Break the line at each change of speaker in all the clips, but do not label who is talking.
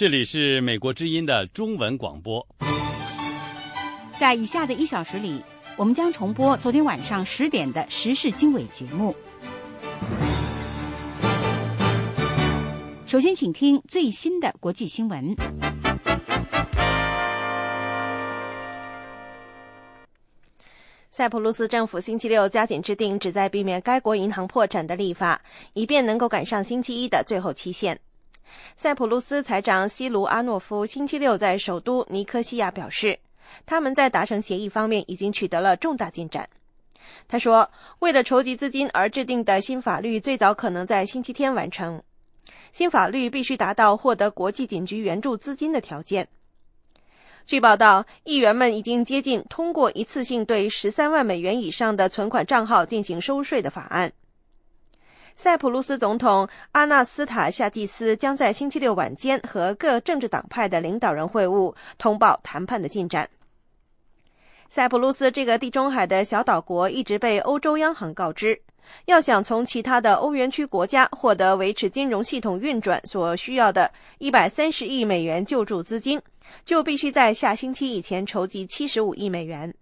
这里是美国之音的中文广播。
在以下的一小时里，我们将重播昨天晚上十点的时事经纬节目。首先，请听最新的国际新闻。
塞浦路斯政府星期六加紧制定旨在避免该国银行破产的立法，以便能够赶上星期一的最后期限。塞浦路斯财长西卢阿诺夫星期六在首都尼科西亚表示，他们在达成协议方面已经取得了重大进展。他说，为了筹集资金而制定的新法律最早可能在星期天完成。新法律必须达到获得国际警局援助资金的条件。据报道，议员们已经接近通过一次性对十三万美元以上的存款账号进行收税的法案。塞浦路斯总统阿纳斯塔夏季斯将在星期六晚间和各政治党派的领导人会晤，通报谈判的进展。塞浦路斯这个地中海的小岛国一直被欧洲央行告知，要想从其他的欧元区国家获得维持金融系统运转所需要的一百三十亿美元救助资金。就必须在下星期以前筹集七十五亿美元。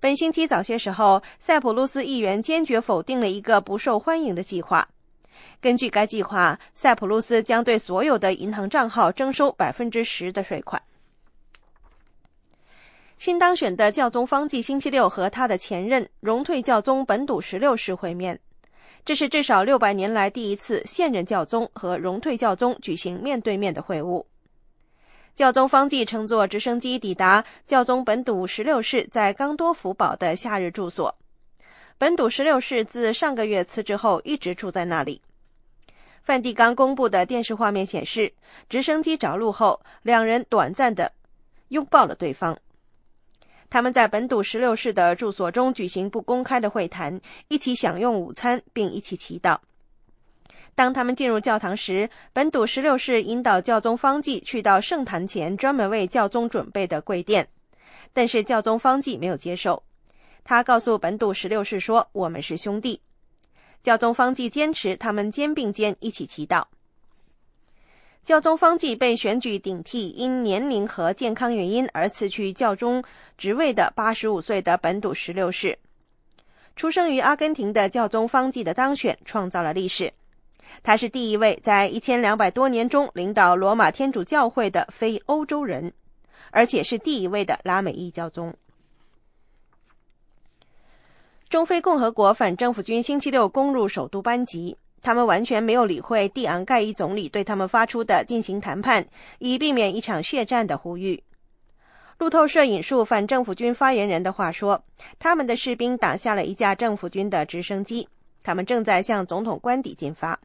本星期早些时候，塞浦路斯议员坚决否定了一个不受欢迎的计划。根据该计划，塞浦路斯将对所有的银行账号征收百分之十的税款。新当选的教宗方济星期六和他的前任荣退教宗本笃十六世会面，这是至少六百年来第一次现任教宗和荣退教宗举行面对面的会晤。教宗方济乘坐直升机抵达教宗本笃十六世在冈多福堡的夏日住所。本笃十六世自上个月辞职后一直住在那里。梵蒂冈公布的电视画面显示，直升机着陆后，两人短暂的拥抱了对方。他们在本笃十六世的住所中举行不公开的会谈，一起享用午餐，并一起祈祷。当他们进入教堂时，本笃十六世引导教宗方济去到圣坛前专门为教宗准备的跪垫，但是教宗方济没有接受。他告诉本笃十六世说：“我们是兄弟。”教宗方济坚持他们肩并肩一起祈祷。教宗方济被选举顶替因年龄和健康原因而辞去教宗职位的八十五岁的本笃十六世。出生于阿根廷的教宗方济的当选创造了历史。他是第一位在一千两百多年中领导罗马天主教会的非欧洲人，而且是第一位的拉美裔教宗。中非共和国反政府军星期六攻入首都班吉，他们完全没有理会蒂昂盖伊总理对他们发出的进行谈判，以避免一场血战的呼吁。路透社引述反政府军发言人的话说：“他们的士兵打下了一架政府军的直升机，他们正在向总统官邸进发。”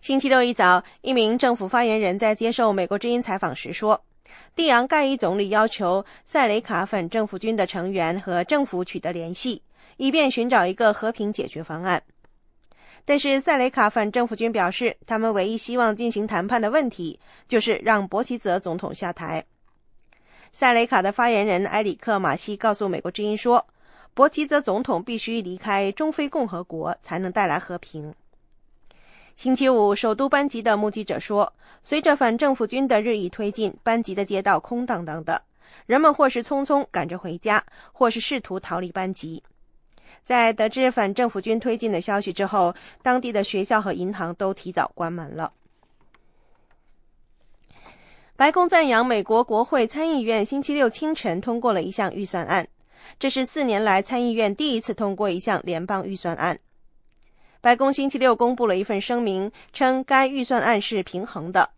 星期六一早，一名政府发言人在接受美国之音采访时说：“蒂昂盖伊总理要求塞雷卡反政府军的成员和政府取得联系，以便寻找一个和平解决方案。”但是塞雷卡反政府军表示，他们唯一希望进行谈判的问题就是让博奇泽总统下台。塞雷卡的发言人埃里克马西告诉美国之音说：“博奇泽总统必须离开中非共和国，才能带来和平。”星期五，首都班吉的目击者说，随着反政府军的日益推进，班吉的街道空荡荡的，人们或是匆匆赶着回家，或是试图逃离班吉。在得知反政府军推进的消息之后，当地的学校和银行都提早关门了。白宫赞扬美国国会参议院星期六清晨通过了一项预算案，这是四年来参议院第一次通过一项联邦预算案。白宫星期六公布了一份声明，称该预算案是平衡的。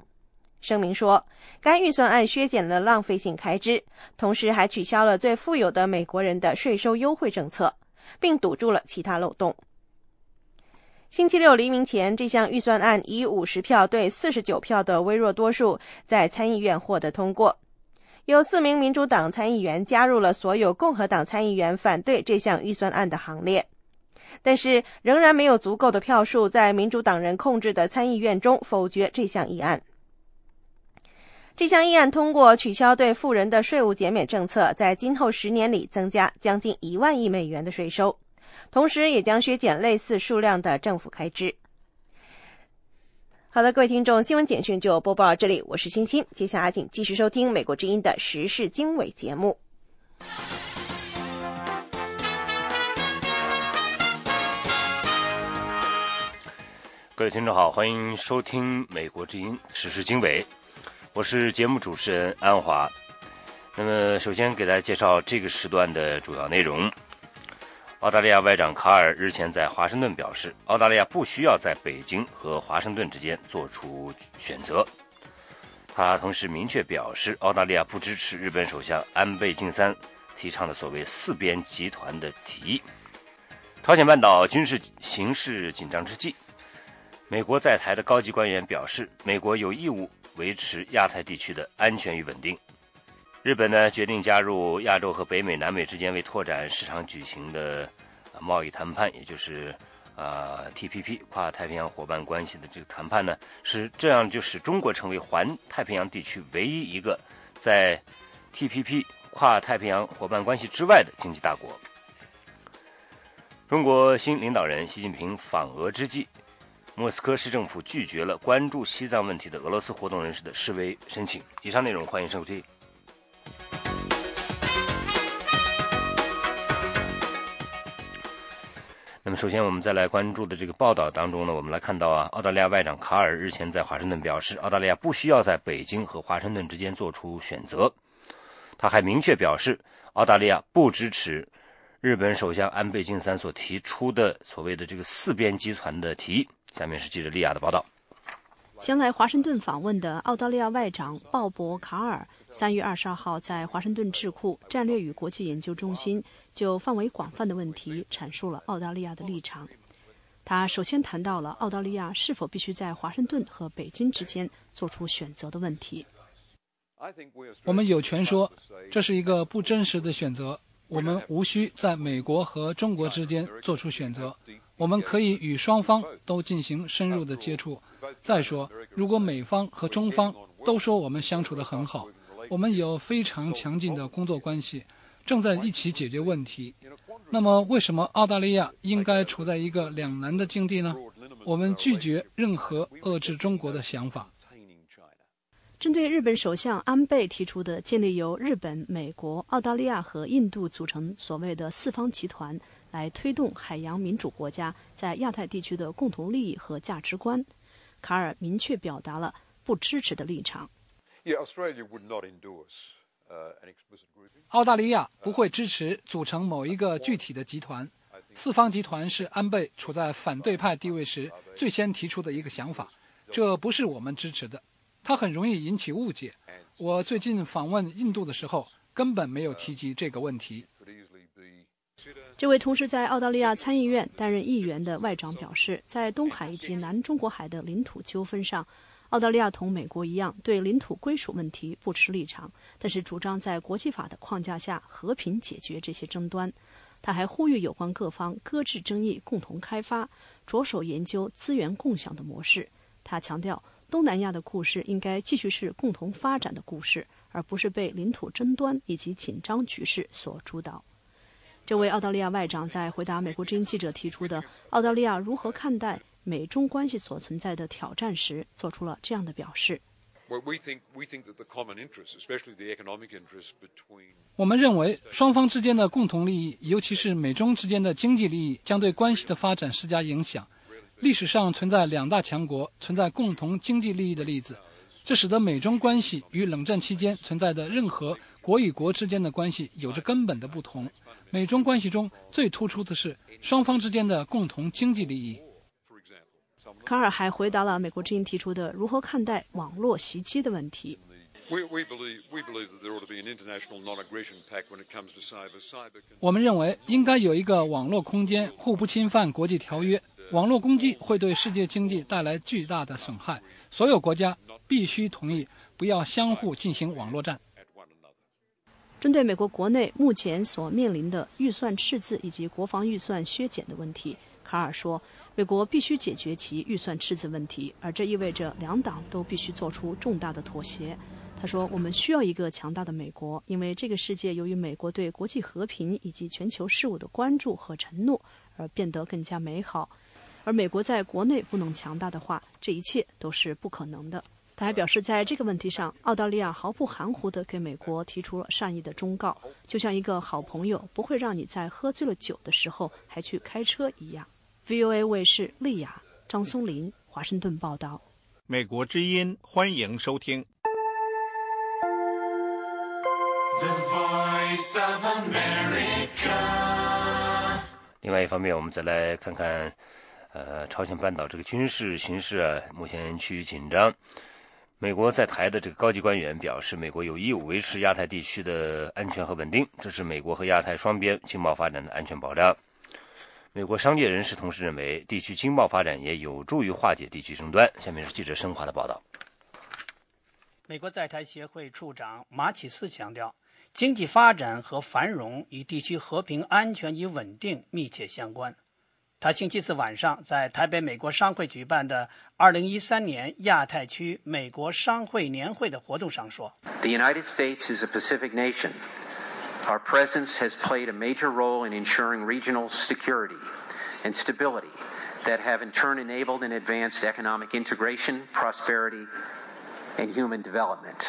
声明说，该预算案削减了浪费性开支，同时还取消了最富有的美国人的税收优惠政策，并堵住了其他漏洞。星期六黎明前，这项预算案以五十票对四十九票的微弱多数在参议院获得通过。有四名民主党参议员加入了所有共和党参议员反对这项预算案的行列。但是仍然没有足够的票数在民主党人控制的参议院中否决这项议案。这项议案通过取消对富人的税务减免政策，在今后十年里增加将近一万亿美元的税收，同时也将削减类似数量的政府开支。好的，各位听众，新闻简讯就播报到这里，我是欣欣。接下来请继续收听《美国之音》的时事经纬节目。
各位听众好，欢迎收听《美国之音时事经纬》，我是节目主持人安华。那么，首先给大家介绍这个时段的主要内容。澳大利亚外长卡尔日前在华盛顿表示，澳大利亚不需要在北京和华盛顿之间做出选择。他同时明确表示，澳大利亚不支持日本首相安倍晋三提倡的所谓“四边集团”的提议。朝鲜半岛军事形势紧张之际。美国在台的高级官员表示，美国有义务维持亚太地区的安全与稳定。日本呢决定加入亚洲和北美、南美之间为拓展市场举行的贸易谈判，也就是啊 TPP 跨太平洋伙伴关系的这个谈判呢，是这样就使中国成为环太平洋地区唯一一个在 TPP 跨太平洋伙伴关系之外的经济大国。中国新领导人习近平访俄之际。莫斯科市政府拒绝了关注西藏问题的俄罗斯活动人士的示威申请。以上内容欢迎收听。那么，首先我们再来关注的这个报道当中呢，我们来看到啊，澳大利亚外长卡尔日前在华盛顿表示，澳大利亚不需要在北京和华盛顿之间做出选择。他还明确表示，澳大利亚不支持日本首相安倍晋三所提出的所谓的这个四边集团的提议。下面是记者利亚的报道。
前来华盛顿访问的澳大利亚外长鲍勃·卡尔，三月二十二号在华盛顿智库战略与国际研究中心就范围广泛的问题阐述了澳大利亚的立场。他首先谈到了澳大利亚是否必须在华盛顿和北京之间做出选择的问题。
我们有权说，这是一个不真实的选择。我们无需在美国和中国之间做出选择。我们可以与双方都进行深入的接触。再说，如果美方和中方都说我们相处得很好，我们有非常强劲的工作关系，正在一起解决问题，那么为什么澳大利亚应该处在一个两难的境地呢？我们拒绝任何遏制中国的想法。
针对日本首相安倍提出的建立由日本、美国、澳大利亚和印度组成所谓的四方集团。来推动海洋民主国家在亚太地区的共同利益和价值观，卡尔明确表达了不支持的立场。
澳大利亚不会支持组成某一个具体的集团。四方集团是安倍处在反对派地位时最先提出的一个想法，这不是我们支持的。它很容易引起误解。我最近访问印度的时候，根本没有提及这个问题。
这位同时在澳大利亚参议院担任议员的外长表示，在东海以及南中国海的领土纠纷上，澳大利亚同美国一样对领土归属问题不持立场，但是主张在国际法的框架下和平解决这些争端。他还呼吁有关各方搁置争议，共同开发，着手研究资源共享的模式。他强调，东南亚的故事应该继续是共同发展的故事，而不是被领土争端以及紧张局势所主导。这位澳大利亚外长在回答美国之音记者提出的澳大利亚如何看待美中关系所存在的挑战时，做出了这样的表示：“
我们认为双方之间的共同利益，尤其是美中之间的经济利益，将对关系的发展施加影响。历史上存在两大强国存在共同经济利益的例子，这使得美中关系与冷战期间存在的任何国与国之间的关系有着根本的不同。”美中关系中最突出的是双方之间的共同经济利益。
卡尔还回答了美国之音提出的如何看待网络袭击的问题。
我们认为应该有一个网络空间互不侵犯国际条约。网络攻击会对世界经济带来巨大的损害，所有国家必须同意不要相互进行网络战。
针对美国国内目前所面临的预算赤字以及国防预算削减的问题，卡尔说，美国必须解决其预算赤字问题，而这意味着两党都必须做出重大的妥协。他说：“我们需要一个强大的美国，因为这个世界由于美国对国际和平以及全球事务的关注和承诺而变得更加美好。”而美国在国内不能强大的话，这一切都是不可能的。他还表示，在这个问题上，澳大利亚毫不含糊地给美国提出了善意的忠告，就像一个好朋友不会让你在喝醉了酒的时候还去开车一样。VOA 卫视丽雅、张松林华盛顿报道。
美国之音，欢迎收听。
另外一方面，我们再来看看，呃，朝鲜半岛这个军事形势啊，目前趋于紧张。美国在台的这个高级官员表示，美国有义务维持亚太地区的安全和稳定，这是美国和亚太双边经贸发展的安全保障。美国商界人士同时认为，地区经贸发展也有助于化解地区争端。下面是记者申华的报道。
美国在台协会处长马启思强调，经济发展和繁荣与地区和平、安全与稳定密切相关。他星期四晚上在台北美国商会举办的2013年亚太区美国商会年会的活动上说：“
The United States is a Pacific nation. Our presence has played a major role in ensuring regional security and stability that have in turn enabled and advanced economic integration, prosperity, and human development.”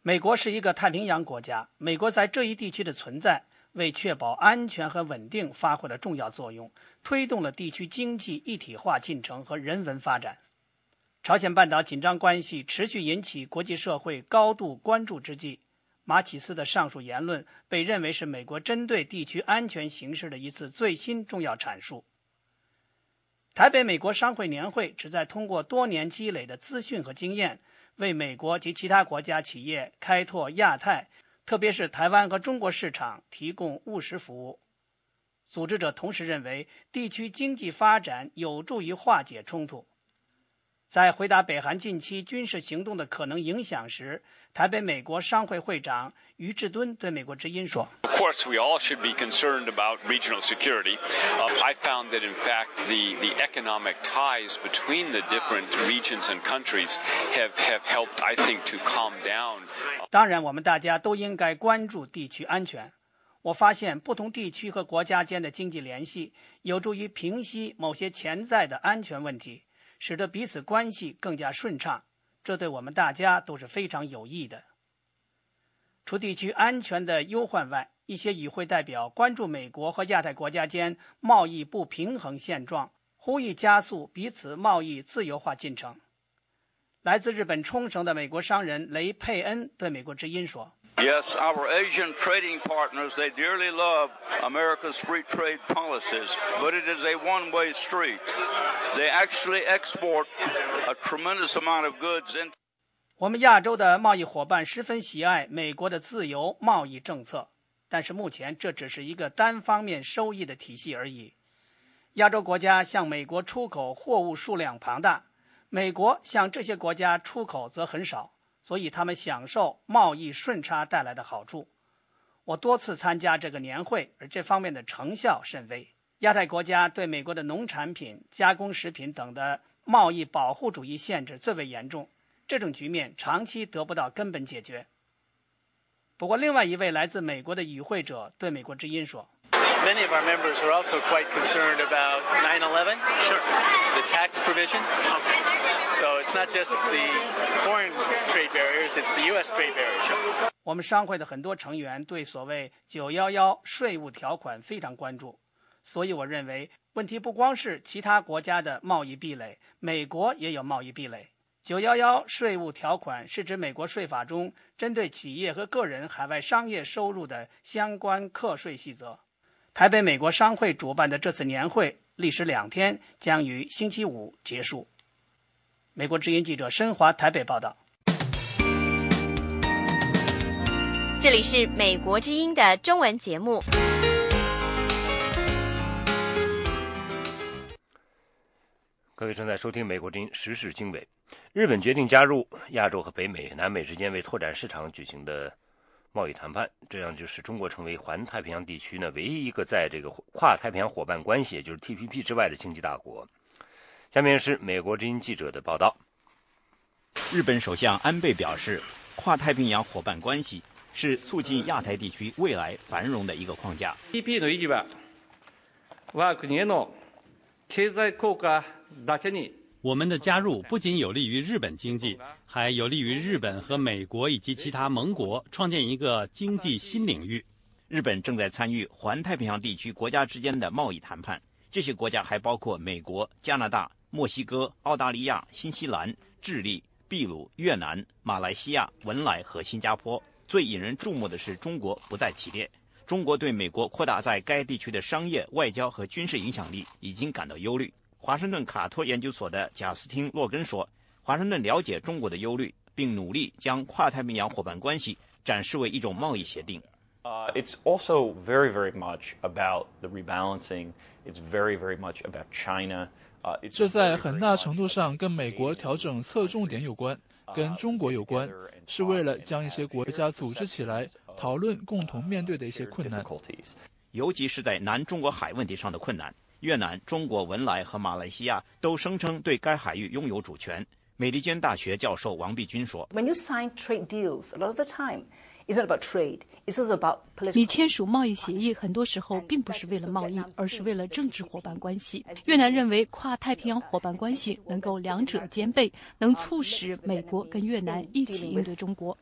美国是一个太平洋国家，美国在这一地区的存在。 为确保安全和稳定发挥了重要作用，推动了地区经济一体化进程和人文发展。朝鲜半岛紧张关系持续引起国际社会高度关注之际，马启思的上述言论被认为是美国针对地区安全形势的一次最新重要阐述。台北美国商会年会旨在通过多年积累的资讯和经验，为美国及其他国家企业开拓亚太。特别是台湾和中国市场提供务实服务。组织者同时认为，地区经济发展有助于化解冲突。在回答北韩近期军事行动的可能影响时，台北美国商会会长于志敦对美国之音说
：“Of course, we all should be concerned about regional security. I found that, in fact, the the economic ties between the different regions and countries have have helped, I think, to calm down.”
当然，我们大家都应该关注地区安全。我发现，不同地区和国家间的经济联系有助于平息某些潜在的安全问题。使得彼此关系更加顺畅，这对我们大家都是非常有益的。除地区安全的忧患外，一些与会代表关注美国和亚太国家间贸易不平衡现状，呼吁加速彼此贸易自由化进程。来自日本冲绳的美国商人雷佩恩对美国之音说。
Yes, our Asian trading partners, they dearly love America's free trade policies, but it is a one way street. They actually export a tremendous amount of goods in.
我们亚洲的贸易伙伴十分喜爱美国的自由贸易政策，但是目前这只是一个单方面收益的体系而已。亚洲国家向美国出口货物数量庞大，美国向这些国家出口则很少。所以他们享受贸易顺差带来的好处。我多次参加这个年会，而这方面的成效甚微。亚太国家对美国的农产品、加工食品等的贸易保护主义限制最为严重，这种局面长期得不到根本解决。不过，另外一位来自美国的与会者对美国之音说。
Many of our members are also quite concerned about 9/11. Sure. The tax provision. Okay. So it's not just the foreign trade barriers; it's the U.S. trade barriers.
我们商会的很多成员对所谓“九幺幺”税务条款非常关注，所以我认为问题不光是其他国家的贸易壁垒，美国也有贸易壁垒。九幺幺税务条款是指美国税法中针对企业和个人海外商业收入的相关课税细则。台北美国商会主办的这次年会历时两天，将于星期五结束。美国之音记者申华台北报道。
这里是美国之音的中文节目。
各位正在收听美国之音时事经纬。日本决定加入亚洲和北美、南美之间为拓展市场举行的。贸易谈判，这样就使中国成为环太平洋地区呢唯一一个在这个跨太平洋伙伴关系，也就是 TPP 之外的经济大国。下面是美国之音记者的报道。
日本首相安倍表示，跨太平洋伙伴关系是促进亚太地区未来繁荣的一个框架。
TPP の意義は、我が国への
我们的加入不仅有利于日本经济，还有利于日本和美国以及其他盟国创建一个经济新领域。
日本正在参与环太平洋地区国家之间的贸易谈判，这些国家还包括美国、加拿大、 墨西哥、澳大利亚、新西兰、智利、秘鲁、越南、马来西亚、文莱和新加坡。最引人注目的是，中国不在其列。中国对美国扩大在该地区的商业、外交和军事影响力已经感到忧虑。华盛顿卡托研究所的贾斯汀·洛根说：“华盛顿了解中国的忧虑，并努力将跨太平洋伙伴关系展示为一种贸易协定。”
Uh, it's also very, very much about the rebalancing. It's very, very much about China.
这在很大程度上跟美国调整侧重点有关，跟中国有关，是为了将一些国家组织起来讨论共同面对的一些困难，
尤其是在南中国海问题上的困难。越南、中国、文莱和马来西亚都声称对该海域拥有主权。美利坚大学教授王碧君说
：“When you sign trade deals, a lot of the time, it's not about trade.”
你签署贸易协议，很多时候并不是为了贸易，而是为了政治伙伴关系。越南认为跨太平洋伙伴关系能够两者兼备，能促使美国跟越南一起应对中国。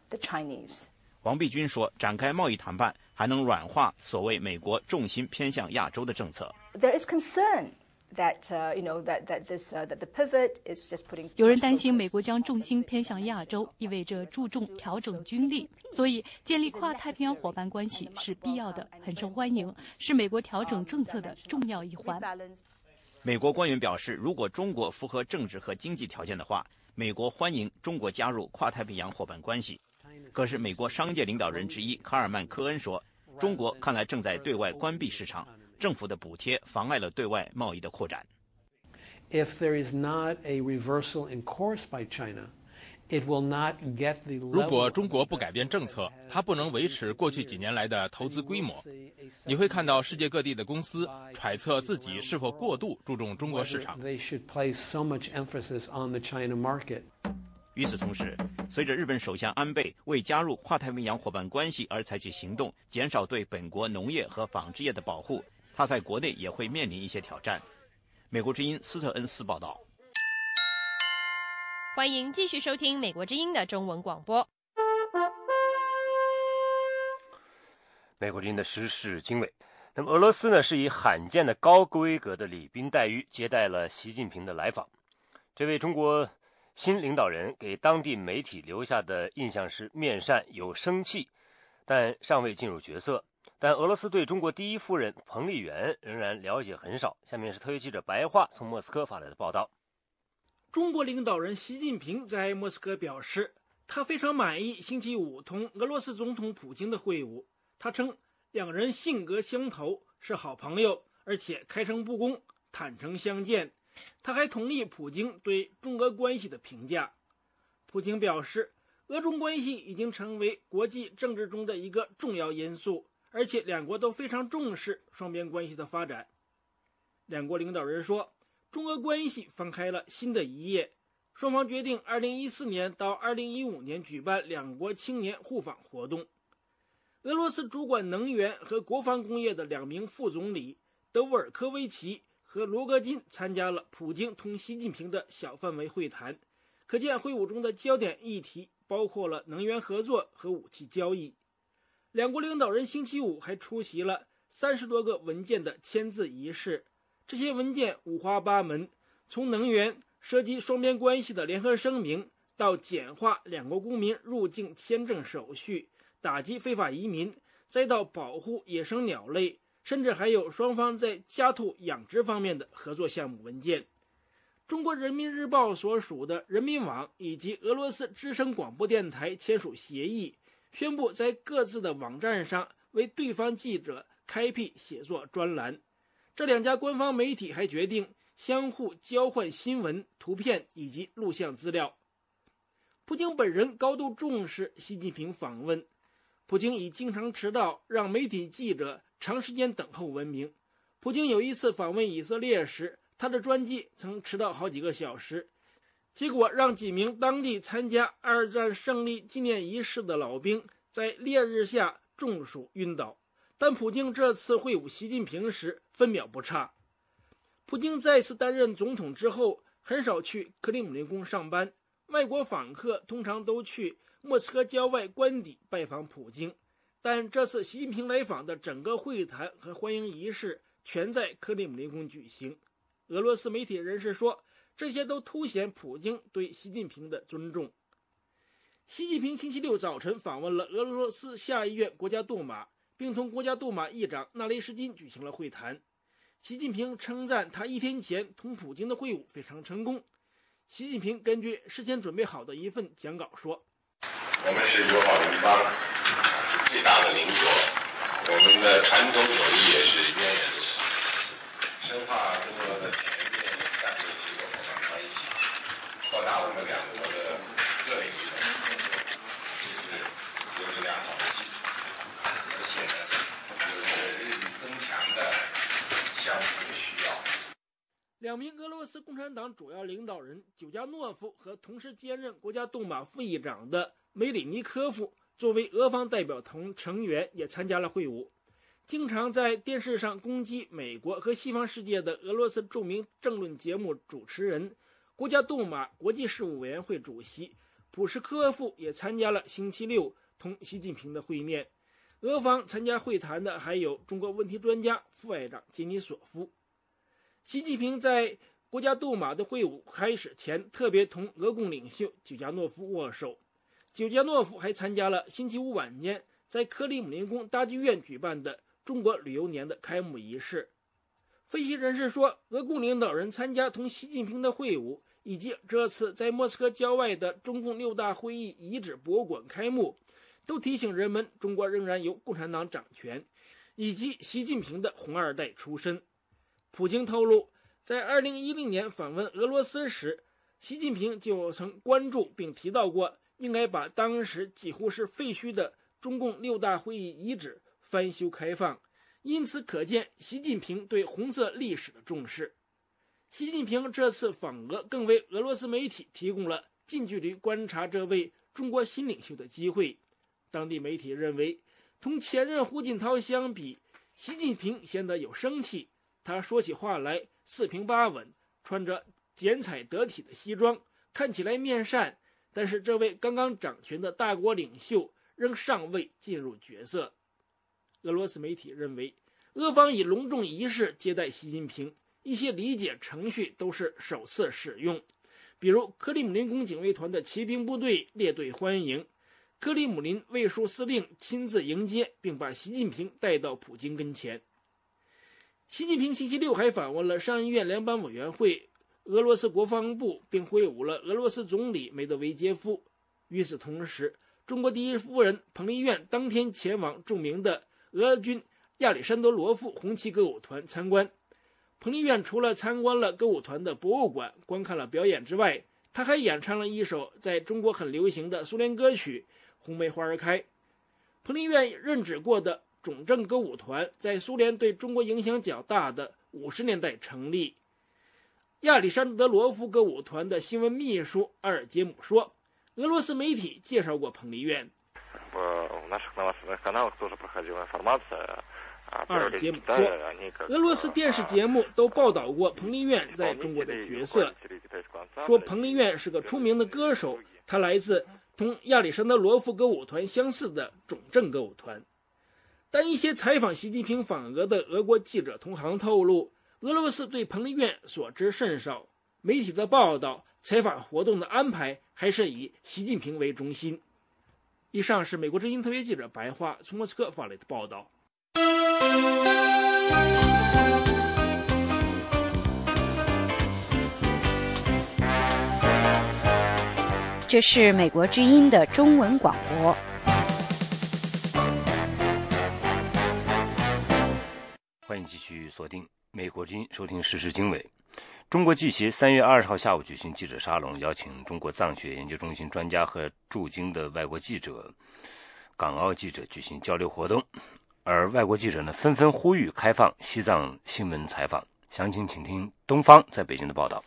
王碧君说，展开贸易谈判还能软化所谓美国重心偏向亚洲的政策。
There is concern. That uh, you know that that this uh, that the pivot is just putting.
有人担心美国将重心偏向亚洲，意味着注重调整军力，所以建立跨太平洋伙伴关系是必要的，很受欢迎，是美国调整政策的重要一环。
美国官员表示，如果中国符合政治和经济条件的话，美国欢迎中国加入跨太平洋伙伴关系。可是，美国商界领导人之一卡尔曼·科恩说，中国看来正在对外关闭市场。政府的补贴妨碍了对外贸易的扩展。
If there is not a reversal in course by China, it will not get the.
如果中国不改变政策，它不能维持过去几年来的投资规模。你会看到世界各地的公司揣测自己是否过度注重中国市场。
They should place so much emphasis on the China market.
与此同时，随着日本首相安倍为加入跨太平洋伙伴关系而采取行动，减少对本国农业和纺织业的保护。他在国内也会面临一些挑战。美国之音斯特恩斯报道。
欢迎继续收听美国之音的中文广播。
美国之音的时事经纬。那么，俄罗斯呢是以罕见的高规格的礼宾待遇接待了习近平的来访。这位中国新领导人给当地媒体留下的印象是面善有生气，但尚未进入角色。但俄罗斯对中国第一夫人彭丽媛仍然了解很少。下面是特约记者白桦从莫斯科发来的报道。
中国领导人习近平在莫斯科表示，他非常满意星期五同俄罗斯总统普京的会晤。他称两人性格相投，是好朋友，而且开诚布公、坦诚相见。他还同意普京对中俄关系的评价。普京表示，俄中关系已经成为国际政治中的一个重要因素。而且两国都非常重视双边关系的发展。两国领导人说，中俄关系翻开了新的一页。双方决定，二零一四年到二零一五年举办两国青年互访活动。俄罗斯主管能源和国防工业的两名副总理德沃尔科维奇和罗戈金参加了普京同习近平的小范围会谈。可见，会晤中的焦点议题包括了能源合作和武器交易。两国领导人星期五还出席了三十多个文件的签字仪式，这些文件五花八门，从能源涉及双边关系的联合声明，到简化两国公民入境签证手续、打击非法移民，再到保护野生鸟类，甚至还有双方在家兔养殖方面的合作项目文件。中国人民日报所属的人民网以及俄罗斯之声广播电台签署协议。宣布在各自的网站上为对方记者开辟写作专栏。这两家官方媒体还决定相互交换新闻、图片以及录像资料。普京本人高度重视习近平访问。普京以经常迟到、让媒体记者长时间等候闻名。普京有一次访问以色列时，他的专机曾迟到好几个小时。结果让几名当地参加二战胜利纪念仪式的老兵在烈日下中暑晕倒。但普京这次会晤习近平时分秒不差。普京再次担任总统之后，很少去克里姆林宫上班。外国访客通常都去莫斯科郊外官邸拜访普京，但这次习近平来访的整个会谈和欢迎仪式全在克里姆林宫举行。俄罗斯媒体人士说，这些都凸显普京对习近平的尊重。习近平星期六早晨访问了俄罗斯下议院国家杜马，并同国家杜马议长纳雷什金举行了会谈。习近平称赞他一天前同普京的会晤非常成功。习近平根据事先准备好的一份讲稿说：“
我们是友好邻邦，最大的邻国，我们的传统友谊也是渊源的，深化中俄的全面战略合作伙伴关系，扩大我们两国的各领域的合作，这是有着良好的基础，而且呢，有着日益增强的相互需要。”
两名俄罗斯共产党主要领导人久加诺夫和同时兼任国家杜马副议长的梅里尼科夫作为俄方代表团成员也参加了会晤。经常在电视上攻击美国和西方世界的俄罗斯著名政论节目主持人、国家杜马国际事务委员会主席普什科夫也参加了星期六同习近平的会面。俄方参加会谈的还有中国问题专家副外长金尼索夫。习近平在国家杜马的会晤开始前，特别同俄共领袖久加诺夫握手。久加诺夫还参加了星期五晚间在克里姆林宫大剧院举办的中国旅游年的开幕仪式。分析人士说，俄共领导人参加同习近平的会晤，以及这次在莫斯科郊外的中共六大会议遗址博物馆开幕，都提醒人们，中国仍然由共产党掌权，以及习近平的红二代出身。普京透露，在2010年访问俄罗斯时，习近平就曾关注并提到过，应该把当时几乎是废墟的中共六大会议遗址翻修开放。因此可见，习近平对红色历史的重视。习近平这次访俄，更为俄罗斯媒体提供了近距离观察这位中国新领袖的机会。当地媒体认为，同前任胡锦涛相比，习近平显得有生气。他说起话来四平八稳，穿着剪彩得体的西装，看起来面善。但是，这位刚刚掌权的大国领袖仍尚未进入角色。俄罗斯媒体认为，俄方以隆重仪式接待习近平，一些理解程序都是首次使用，比如克里姆林宫警卫团的骑兵部队列队欢迎，克里姆林卫戍司令亲自迎接，并把习近平带到普京跟前。习近平星期六还访问了上议院联邦委员会、俄罗斯国防部，并会晤了俄罗斯总理梅德韦杰夫。与此同时，中国第一夫人彭丽媛当天前往著名的俄军亚历山德罗夫红旗歌舞团参观。彭丽媛除了参观了歌舞团的博物馆、观看了表演之外，她还演唱了一首在中国很流行的苏联歌曲《红梅花儿开》。彭丽媛任职过的。种政歌舞团在苏联对中国影响较大的五十年代成立。亚历山德罗夫歌舞团的新闻秘书阿尔杰姆说：“俄罗斯媒体介绍过彭丽媛。”阿尔杰姆说：“俄罗斯电视节目都报道过彭丽媛在中国的角色，说彭丽媛是个出名的歌手，她来自同亚历山德罗夫歌舞团相似的种政歌舞团。”但一些采访习近平访俄的俄国记者同行透露，俄罗斯对彭丽媛所知甚少。媒体的报道、采访活动的安排还是以习近平为中心。以上是美国之音特别记者白桦从莫斯科发来的报道。
这是美国之音的中文广播。
欢迎继续锁定美国之音，收听时事经纬。中国记协三月二十号下午举行记者沙龙，邀请中国藏学研究中心专家和驻京的外国记者、港澳记者举行交流活动。而外国记者呢，纷纷呼吁开放西藏新闻采访。详情请听东方在北京的报道。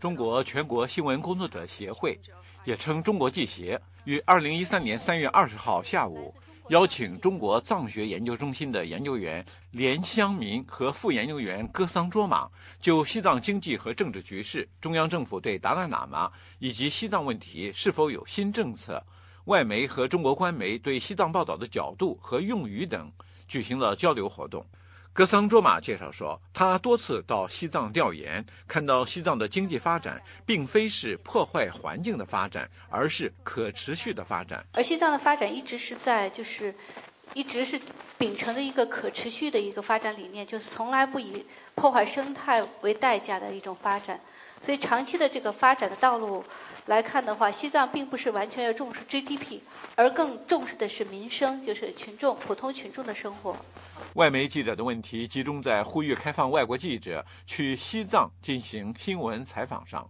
中国全国新闻工作者协会，也称中国记协，于二零一三年三月二十号下午。邀请中国藏学研究中心的研究员连香民和副研究员戈桑卓玛就西藏经济和政治局势、中央政府对达赖喇嘛以及西藏问题是否有新政策、外媒和中国官媒对西藏报道的角度和用语等，举行了交流活动。格桑卓玛介绍说，他多次到西藏调研，看到西藏的经济发展并非是破坏环境的发展，而是可持续的发展。
而西藏的发展一直是在，就是一直是秉承着一个可持续的一个发展理念，就是从来不以破坏生态为代价的一种发展。所以，长期的这个发展的道路来看的话，西藏并不是完全要重视 GDP，而更重视的是民生，就是群众、普通群众的生活。
外媒记者的问题集中在呼吁开放外国记者去西藏进行新闻采访上。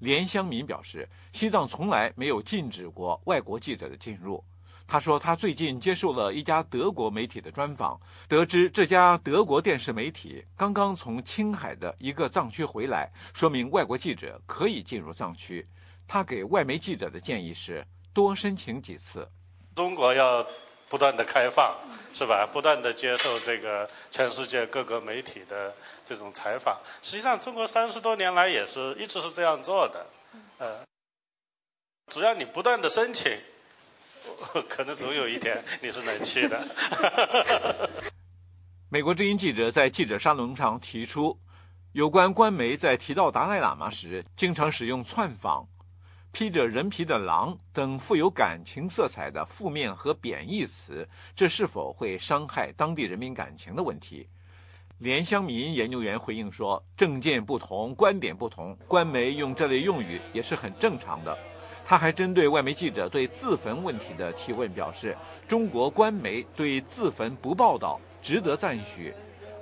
连香民表示，西藏从来没有禁止过外国记者的进入。他说，他最近接受了一家德国媒体的专访，得知这家德国电视媒体刚刚从青海的一个藏区回来，说明外国记者可以进入藏区。他给外媒记者的建议是多申请几次。
中国要。不断的开放，是吧？不断的接受这个全世界各个媒体的这种采访。实际上，中国三十多年来也是一直是这样做的。呃，只要你不断的申请，可能总有一天你是能去的。
美国之音记者在记者沙龙上提出，有关官媒在提到达赖喇嘛时，经常使用窜访。披着人皮的狼等富有感情色彩的负面和贬义词，这是否会伤害当地人民感情的问题？连香民研究员回应说：“政见不同，观点不同，官媒用这类用语也是很正常的。”他还针对外媒记者对自焚问题的提问表示：“中国官媒对自焚不报道，值得赞许；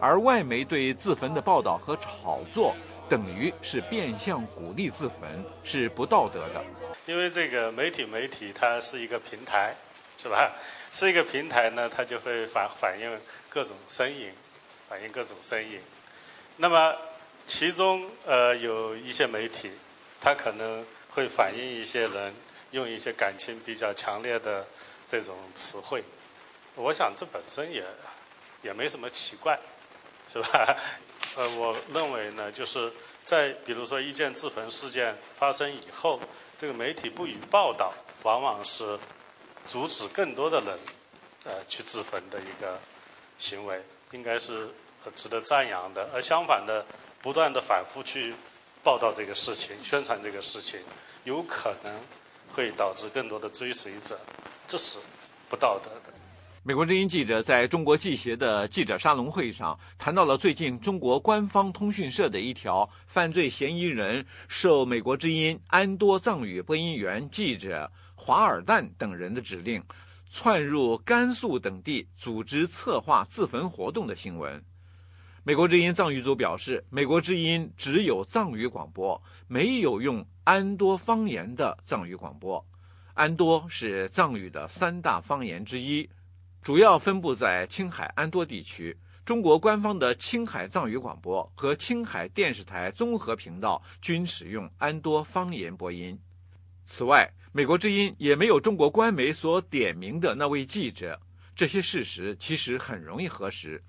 而外媒对自焚的报道和炒作。”等于是变相鼓励自焚，是不道德的。
因为这个媒体，媒体它是一个平台，是吧？是一个平台呢，它就会反反映各种声音，反映各种声音。那么其中呃有一些媒体，它可能会反映一些人用一些感情比较强烈的这种词汇。我想这本身也也没什么奇怪，是吧？呃，我认为呢，就是在比如说一件自焚事件发生以后，这个媒体不予报道，往往是阻止更多的人呃去自焚的一个行为，应该是值得赞扬的。而相反的，不断的反复去报道这个事情、宣传这个事情，有可能会导致更多的追随者，这是不道德的。
美国之音记者在中国记协的记者沙龙会上谈到了最近中国官方通讯社的一条犯罪嫌疑人受美国之音安多藏语播音员记者华尔旦等人的指令，窜入甘肃等地组织策划自焚活动的新闻。美国之音藏语组表示，美国之音只有藏语广播，没有用安多方言的藏语广播。安多是藏语的三大方言之一。主要分布在青海安多地区。中国官方的青海藏语广播和青海电视台综合频道均使用安多方言播音。此外，美国之音也没有中国官媒所点名的那位记者。这些事实其实很容易核实。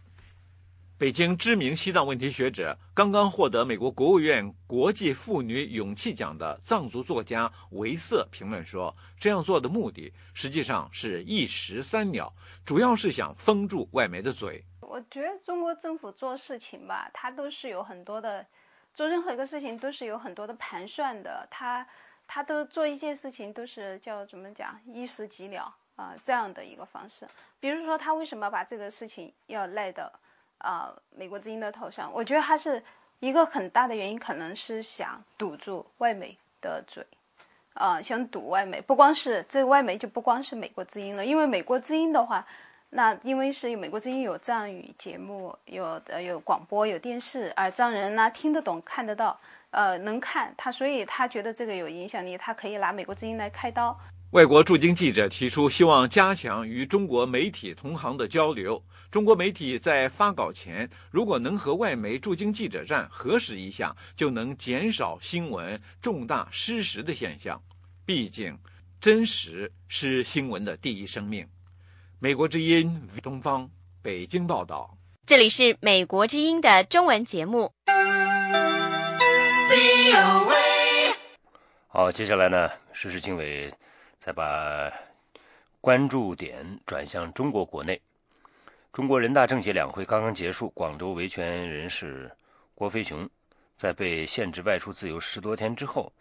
北京知名西藏问题学者、刚刚获得美国国务院国际妇女勇气奖的藏族作家维瑟评论说：“这样做的目的实际上是一石三鸟，主要是想封住外媒的嘴。”
我觉得中国政府做事情吧，它都是有很多的，做任何一个事情都是有很多的盘算的。他他都做一件事情都是叫怎么讲，一石几鸟啊这样的一个方式。比如说，他为什么把这个事情要赖到？啊，美国之音的头上，我觉得他是一个很大的原因，可能是想堵住外媒的嘴，啊，想堵外媒。不光是这外媒，就不光是美国之音了，因为美国之音的话，那因为是美国之音有藏语节目，有呃有广播，有电视，而藏人呢听得懂、看得到，呃能看他，所以他觉得这个有影响力，他可以拿美国之音来开刀。
外国驻京记者提出，希望加强与中国媒体同行的交流。中国媒体在发稿前，如果能和外媒驻京记者站核实一下，就能减少新闻重大失实的现象。毕竟，真实是新闻的第一生命。美国之音东方北京报道。
这里是美国之音的中文节目。
好，接下来呢，时事经纬再把关注点转向中国国内。中国人大政协两会刚刚结束，广州维权人士郭飞雄在被限制外出自由十多天之后，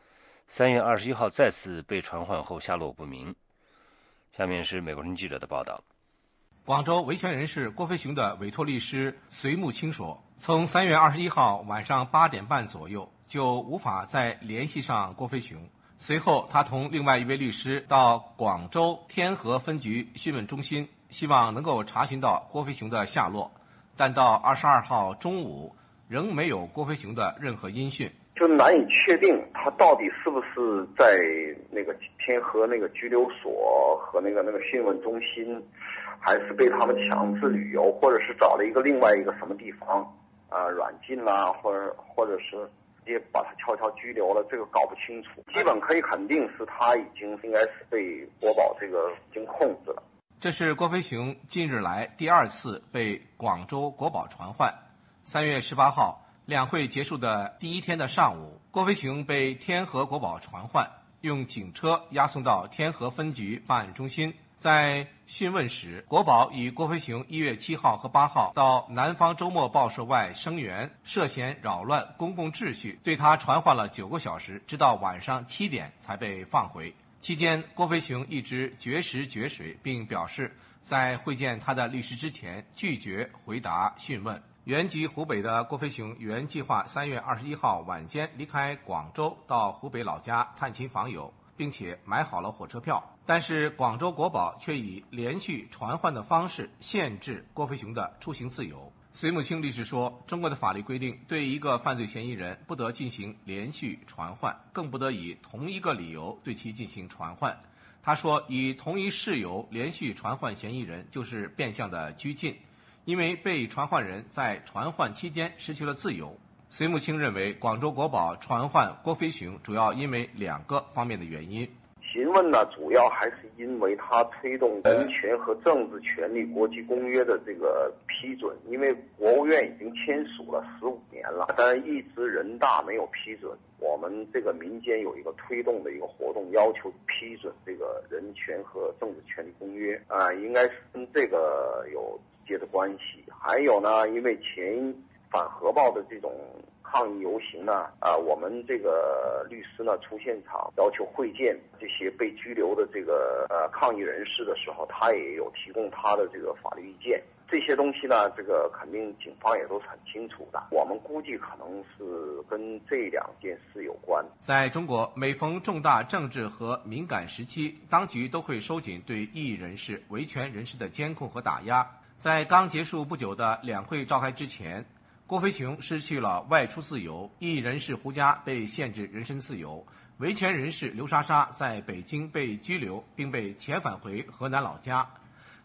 三月二十一号再次被传唤后下落不明。下面是美国人记者的报道。
广州维权人士郭飞雄的委托律师隋木青说：“从三月二十一号晚上八点半左右就无法再联系上郭飞雄。随后，他同另外一位律师到广州天河分局讯问中心。”希望能够查询到郭飞雄的下落，但到二十二号中午仍没有郭飞雄的任何音讯，
就难以确定他到底是不是在那个天河那个拘留所和那个那个讯问中心，还是被他们强制旅游，或者是找了一个另外一个什么地方啊软禁啦，或者或者是接把他悄悄拘留了，这个搞不清楚。基本可以肯定是他已经应该是被国保这个已经控制了。
这是郭飞雄近日来第二次被广州国保传唤。三月十八号，两会结束的第一天的上午，郭飞雄被天河国保传唤，用警车押送到天河分局办案中心。在讯问时，国宝以郭飞雄一月七号和八号到南方周末报社外声援，涉嫌扰乱公共秩序，对他传唤了九个小时，直到晚上七点才被放回。期间，郭飞雄一直绝食绝水，并表示在会见他的律师之前拒绝回答讯问。原籍湖北的郭飞雄原计划三月二十一号晚间离开广州到湖北老家探亲访友，并且买好了火车票，但是广州国保却以连续传唤的方式限制郭飞雄的出行自由。隋木青律师说：“中国的法律规定，对一个犯罪嫌疑人不得进行连续传唤，更不得以同一个理由对其进行传唤。”他说：“以同一事由连续传唤嫌疑人，就是变相的拘禁，因为被传唤人在传唤期间失去了自由。”隋木青认为，广州国保传唤郭飞雄主要因为两个方面的原因。
询问呢，主要还是因为他推动人权和政治权利国际公约的这个批准，因为国务院已经签署了十五年了，但是一直人大没有批准。我们这个民间有一个推动的一个活动，要求批准这个人权和政治权利公约啊，应该是跟这个有直接的关系。还有呢，因为前反核爆的这种。抗议游行呢？啊，我们这个律师呢出现场要求会见这些被拘留的这个呃抗议人士的时候，他也有提供他的这个法律意见。这些东西呢，这个肯定警方也都是很清楚的。我们估计可能是跟这两件事有关。
在中国，每逢重大政治和敏感时期，当局都会收紧对异议人士、维权人士的监控和打压。在刚结束不久的两会召开之前。郭飞雄失去了外出自由，异议人士胡佳被限制人身自由，维权人士刘莎莎在北京被拘留并被遣返回河南老家，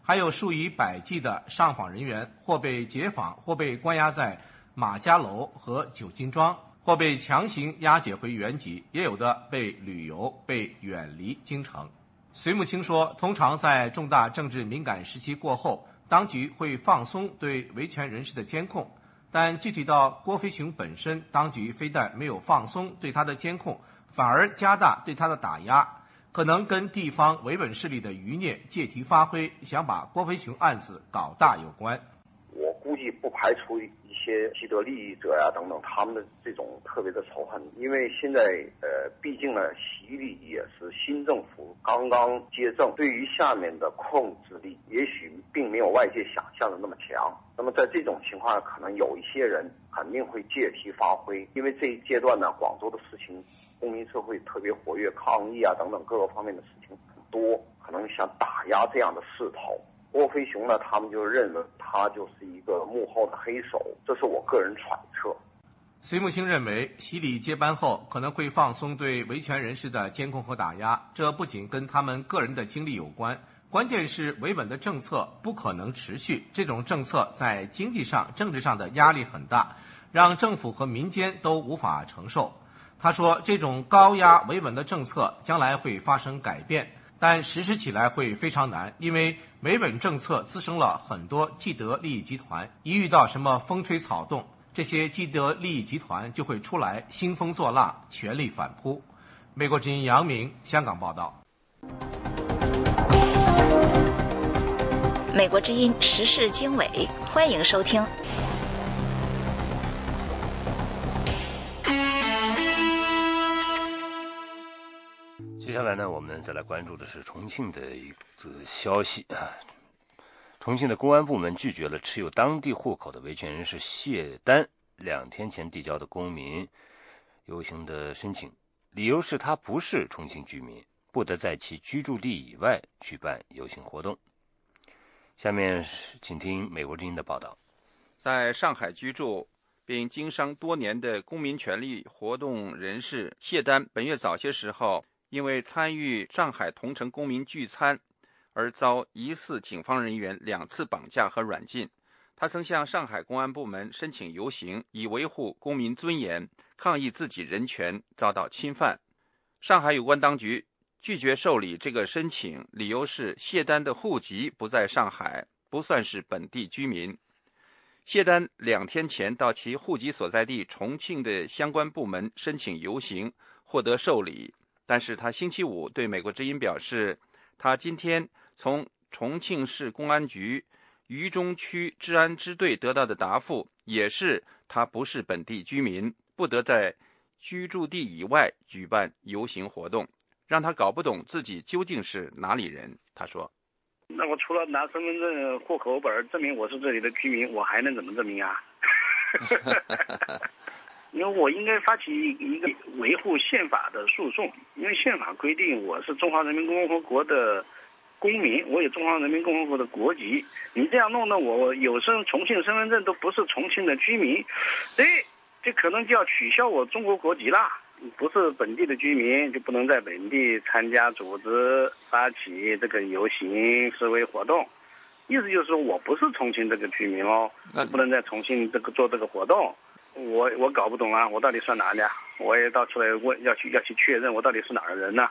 还有数以百计的上访人员或被解访，或被关押在马家楼和九金庄，或被强行押解回原籍，也有的被旅游，被远离京城。隋木青说，通常在重大政治敏感时期过后，当局会放松对维权人士的监控。但具体到郭飞雄本身，当局非但没有放松对他的监控，反而加大对他的打压，可能跟地方维稳势力的余孽借题发挥，想把郭飞雄案子搞大有关。
我估计不排除。些既得利益者呀，等等，他们的这种特别的仇恨，因为现在呃，毕竟呢，习李也是新政府刚刚接政，对于下面的控制力，也许并没有外界想象的那么强。那么在这种情况下，可能有一些人肯定会借题发挥，因为这一阶段呢，广州的事情，公民社会特别活跃，抗议啊等等各个方面的事情很多，可能想打压这样的势头。郭飞雄呢，他们就认为他就是一个幕后的黑手，这是我个人揣测。
隋木青认为，习李接班后可能会放松对维权人士的监控和打压，这不仅跟他们个人的经历有关，关键是维稳的政策不可能持续，这种政策在经济上、政治上的压力很大，让政府和民间都无法承受。他说，这种高压维稳的政策将来会发生改变。但实施起来会非常难，因为每本政策滋生了很多既得利益集团，一遇到什么风吹草动，这些既得利益集团就会出来兴风作浪，全力反扑。美国之音杨明香港报道。
美国之音时事经纬，欢迎收听。
接下来呢，我们再来关注的是重庆的一则消息啊。重庆的公安部门拒绝了持有当地户口的维权人士谢丹两天前递交的公民游行的申请，理由是他不是重庆居民，不得在其居住地以外举办游行活动。下面是请听美国之音的报道。
在上海居住并经商多年的公民权利活动人士谢丹，本月早些时候因为参与上海同城公民聚餐，而遭疑似警方人员两次绑架和软禁。他曾向上海公安部门申请游行，以维护公民尊严，抗议自己人权遭到侵犯。上海有关当局。拒绝受理这个申请，理由是谢丹的户籍不在上海，不算是本地居民。谢丹两天前到其户籍所在地重庆的相关部门申请游行，获得受理。但是他星期五对美国之音表示，他今天从重庆市公安局渝中区治安支队得到的答复也是他不是本地居民，不得在居住地以外举办游行活动。让他搞不懂自己究竟是哪里人。他说：“
那我除了拿身份证、户口本证明我是这里的居民，我还能怎么证明啊？因为我应该发起一个维护宪法的诉讼，因为宪法规定我是中华人民共和国的公民，我有中华人民共和国的国籍。你这样弄得我有身重庆身份证都不是重庆的居民，哎，这可能就要取消我中国国籍啦。”不是本地的居民就不能在本地参加、组织、发起这个游行示威活动，意思就是说我不是重庆这个居民哦，不能在重庆这个做这个活动。我我搞不懂啊，我到底算哪里啊？我也到处来问，要去要去确认我到底是哪儿的人呢？
《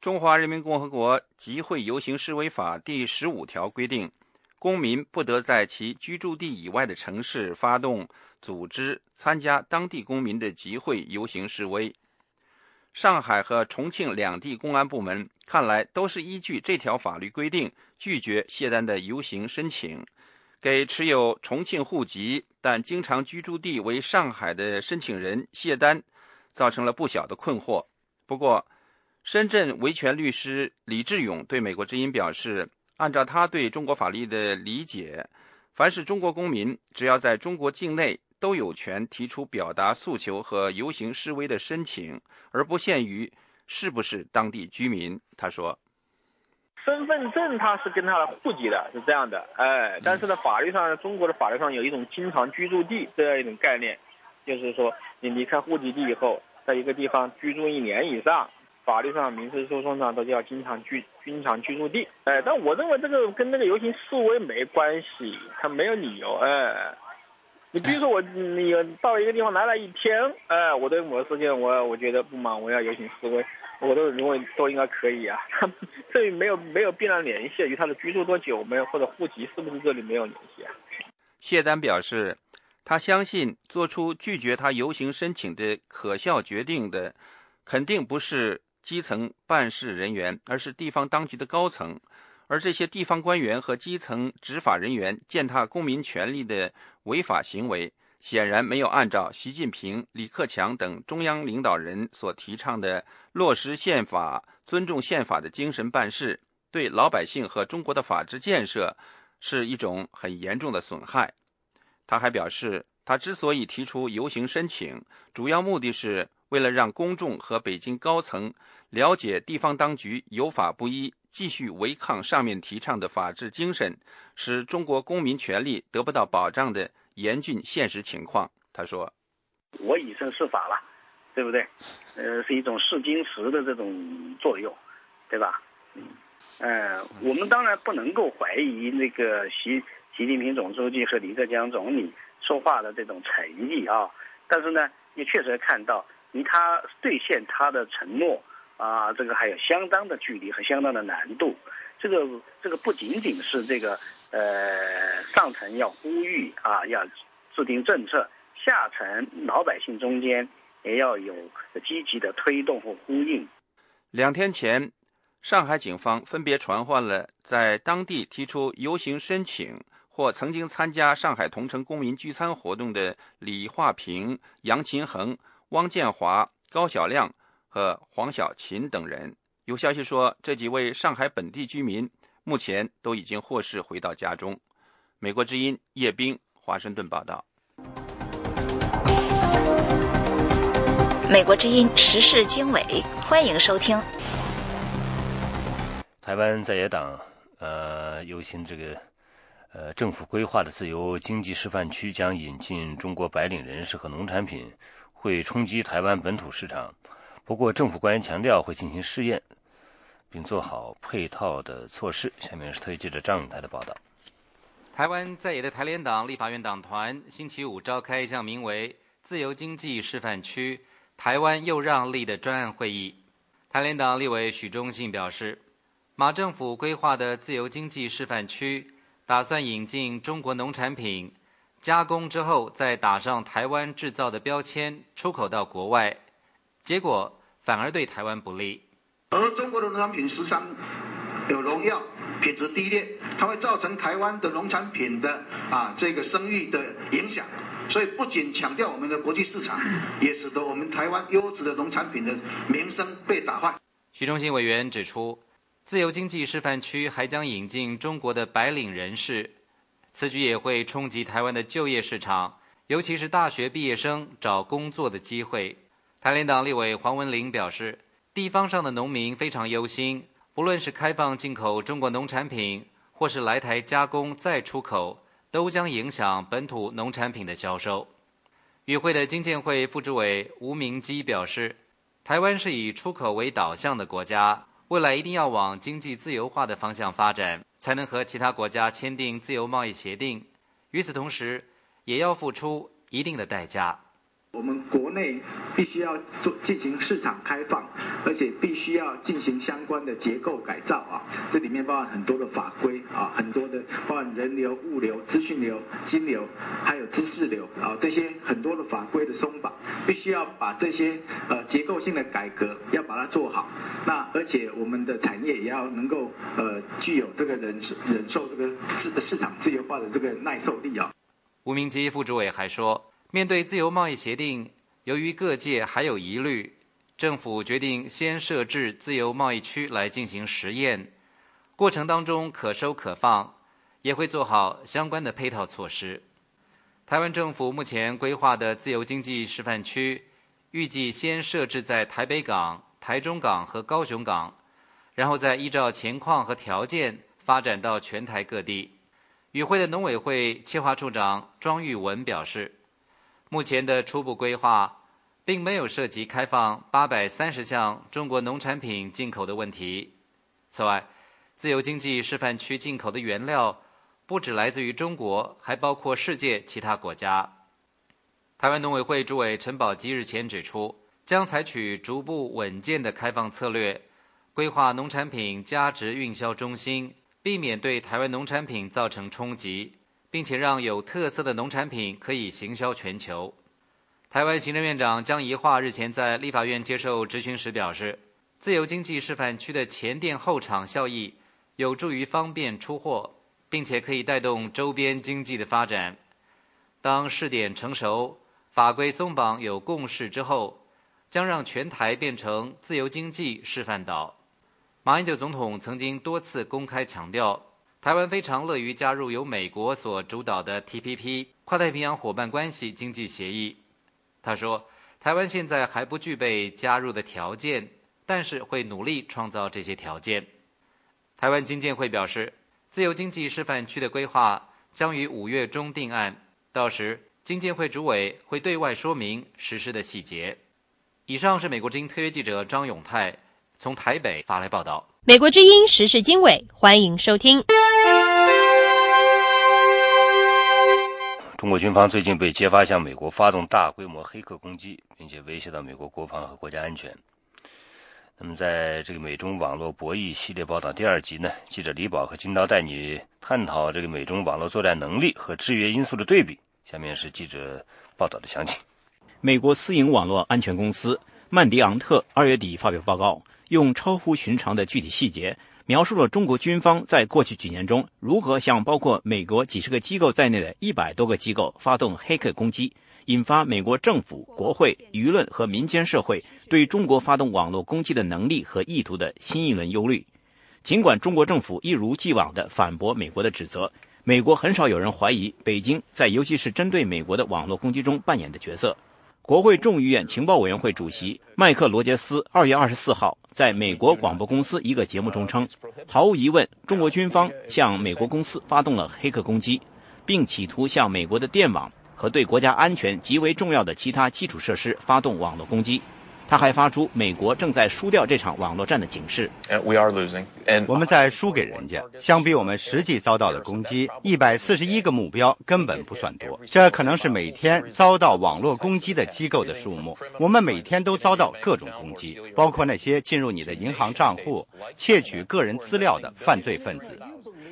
中华人民共和国集会游行示威法》第十五条规定，公民不得在其居住地以外的城市发动、组织、参加当地公民的集会、游行、示威。上海和重庆两地公安部门看来都是依据这条法律规定拒绝谢丹的游行申请，给持有重庆户籍但经常居住地为上海的申请人谢丹造成了不小的困惑。不过，深圳维权律师李志勇对美国之音表示，按照他对中国法律的理解，凡是中国公民，只要在中国境内。都有权提出表达诉求和游行示威的申请，而不限于是不是当地居民。他说：“
身份证它是跟他的户籍的，是这样的，哎，但是呢，法律上，中国的法律上有一种经常居住地这样一种概念，就是说你离开户籍地以后，在一个地方居住一年以上，法律上、民事诉讼上都叫经常居、经常居住地。哎，但我认为这个跟那个游行示威没关系，他没有理由，哎。”你比如说我，你到一个地方来了一天，哎，我对某个事件我我觉得不满，我要游行示威，我都认为都应该可以啊。这里没有没有必然联系，与他的居住多久没有或者户籍是不是这里没有联系啊？
谢丹表示，他相信做出拒绝他游行申请的可笑决定的，肯定不是基层办事人员，而是地方当局的高层。而这些地方官员和基层执法人员践踏公民权利的违法行为，显然没有按照习近平、李克强等中央领导人所提倡的落实宪法、尊重宪法的精神办事，对老百姓和中国的法治建设是一种很严重的损害。他还表示，他之所以提出游行申请，主要目的是为了让公众和北京高层了解地方当局有法不依。继续违抗上面提倡的法治精神，使中国公民权利得不到保障的严峻现实情况。他说：“
我以身试法了，对不对？呃，是一种试金石的这种作用，对吧？嗯，我们当然不能够怀疑那个习习近平总书记和李克强总理说话的这种诚意啊，但是呢，也确实看到，离他兑现他的承诺。”啊，这个还有相当的距离和相当的难度。这个这个不仅仅是这个呃上层要呼吁啊，要制定政策，下层老百姓中间也要有积极的推动和呼应。
两天前，上海警方分别传唤了在当地提出游行申请或曾经参加上海同城公民聚餐活动的李化平、杨勤恒、汪建华、高晓亮和黄小琴等人。有消息说，这几位上海本地居民目前都已经获释回到家中。美国之音叶冰华盛顿报道。
美国之音时事经纬，欢迎收听。
台湾在野党呃忧心这个呃政府规划的自由经济示范区将引进中国白领人士和农产品，会冲击台湾本土市场。不过，政府官员强调会进行试验，并做好配套的措施。下面是特约记者张永泰的报道。
台湾在野的台联党立法院党团星期五召开一项名为“自由经济示范区台湾又让利”的专案会议。台联党立委许忠信表示，马政府规划的自由经济示范区打算引进中国农产品，加工之后再打上台湾制造的标签，出口到国外。结果反而对台湾不利，
而中国的农产品时常有农药，品质低劣，它会造成台湾的农产品的啊这个声誉的影响。所以不仅强调我们的国际市场，也使得我们台湾优质的农产品的名声被打坏。
徐中心委员指出，自由经济示范区还将引进中国的白领人士，此举也会冲击台湾的就业市场，尤其是大学毕业生找工作的机会。台联党立委黄文玲表示，地方上的农民非常忧心，不论是开放进口中国农产品，或是来台加工再出口，都将影响本土农产品的销售。与会的经建会副主委吴明基表示，台湾是以出口为导向的国家，未来一定要往经济自由化的方向发展，才能和其他国家签订自由贸易协定。与此同时，也要付出一定的代价。
我们国内必须要做进行市场开放，而且必须要进行相关的结构改造啊。这里面包含很多的法规啊，很多的包含人流、物流、资讯流、金流，还有知识流啊，这些很多的法规的松绑，必须要把这些呃结构性的改革要把它做好。那而且我们的产业也要能够呃具有这个忍忍受这个市市场自由化的这个耐受力啊。
吴明基副主委还说。面对自由贸易协定，由于各界还有疑虑，政府决定先设置自由贸易区来进行实验，过程当中可收可放，也会做好相关的配套措施。台湾政府目前规划的自由经济示范区，预计先设置在台北港、台中港和高雄港，然后再依照情况和条件发展到全台各地。与会的农委会企划处长庄玉文表示。目前的初步规划，并没有涉及开放八百三十项中国农产品进口的问题。此外，自由经济示范区进口的原料不只来自于中国，还包括世界其他国家。台湾农委会主委陈宝基日前指出，将采取逐步稳健的开放策略，规划农产品价值运销中心，避免对台湾农产品造成冲击。并且让有特色的农产品可以行销全球。台湾行政院长江宜桦日前在立法院接受质询时表示，自由经济示范区的前店后厂效益有助于方便出货，并且可以带动周边经济的发展。当试点成熟、法规松绑有共识之后，将让全台变成自由经济示范岛。马英九总统曾经多次公开强调。台湾非常乐于加入由美国所主导的 TPP 跨太平洋伙伴关系经济协议。他说：“台湾现在还不具备加入的条件，但是会努力创造这些条件。”台湾经建会表示，自由经济示范区的规划将于五月中定案，到时经建会主委会对外说明实施的细节。以上是美国之音特约记者张永泰从台北发来报道。
美国之音时事经纬，欢迎收听。
中国军方最近被揭发向美国发动大规模黑客攻击，并且威胁到美国国防和国家安全。那么，在这个美中网络博弈系列报道第二集呢，记者李宝和金刀带你探讨这个美中网络作战能力和制约因素的对比。下面是记者报道的详情。
美国私营网络安全公司曼迪昂特二月底发表报告，用超乎寻常的具体细节描述了中国军方在过去几年中如何向包括美国几十个机构在内的一百多个机构发动黑客攻击。引发美国政府、国会、舆论和民间社会对中国发动网络攻击的能力和意图的新一轮忧虑。尽管中国政府一如既往地反驳美国的指责，美国很少有人怀疑北京在尤其是针对美国的网络攻击中扮演的角色。国会众议院情报委员会主席麦克罗杰斯二月二十四号在美国广播公司一个节目中称，毫无疑问，中国军方向美国公司发动了黑客攻击，并企图向美国的电网。和对国家安全极为重要的其他基础设施发动网络攻击，他还发出美国正在输掉这场网络战的警示。
我们在输给人家，相比我们实际遭到的攻击，一百四十一个目标根本不算多。这可能是每天遭到网络攻击的机构的数目。我们每天都遭到各种攻击，包括那些进入你的银行账户、窃取个人资料的犯罪分子。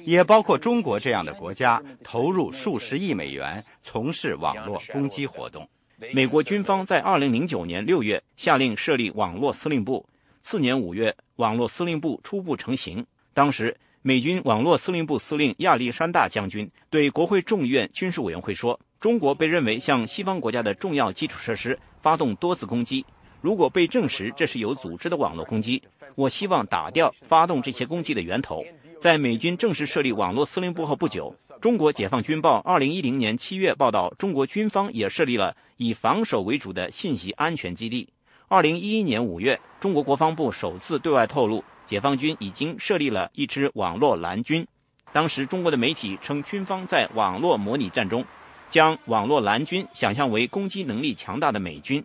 也包括中国这样的国家投入数十亿美元从事网络攻击活动。
美国军方在2009年6月下令设立网络司令部，次年5月，网络司令部初步成型。当时，美军网络司令部司令亚历山大将军对国会众议院军事委员会说：“中国被认为向西方国家的重要基础设施发动多次攻击。如果被证实这是有组织的网络攻击，我希望打掉发动这些攻击的源头。”在美军正式设立网络司令部后不久，中国解放军报2010年7月报道，中国军方也设立了以防守为主的信息安全基地。2011年5月，中国国防部首次对外透露，解放军已经设立了一支网络蓝军。当时，中国的媒体称，军方在网络模拟战中，将网络蓝军想象为攻击能力强大的美军。